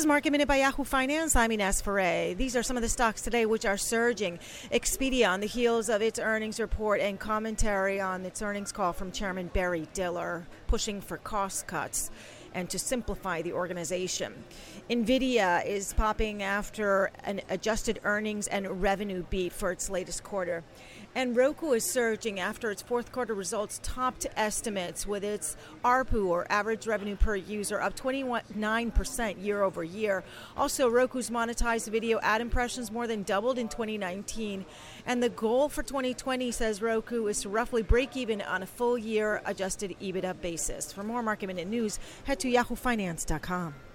is Market Minute by Yahoo Finance. I'm Ines Ferre. These are some of the stocks today which are surging. Expedia on the heels of its earnings report and commentary on its earnings call from Chairman Barry Diller, pushing for cost cuts and to simplify the organization. Nvidia is popping after an adjusted earnings and revenue beat for its latest quarter. And Roku is surging after its fourth quarter results topped estimates with its ARPU or average revenue per user up 29% year over year. Also, Roku's monetized video ad impressions more than doubled in 2019. And the goal for 2020, says Roku, is to roughly break even on a full year adjusted EBITDA basis. For more market minute news, head to yahoofinance.com.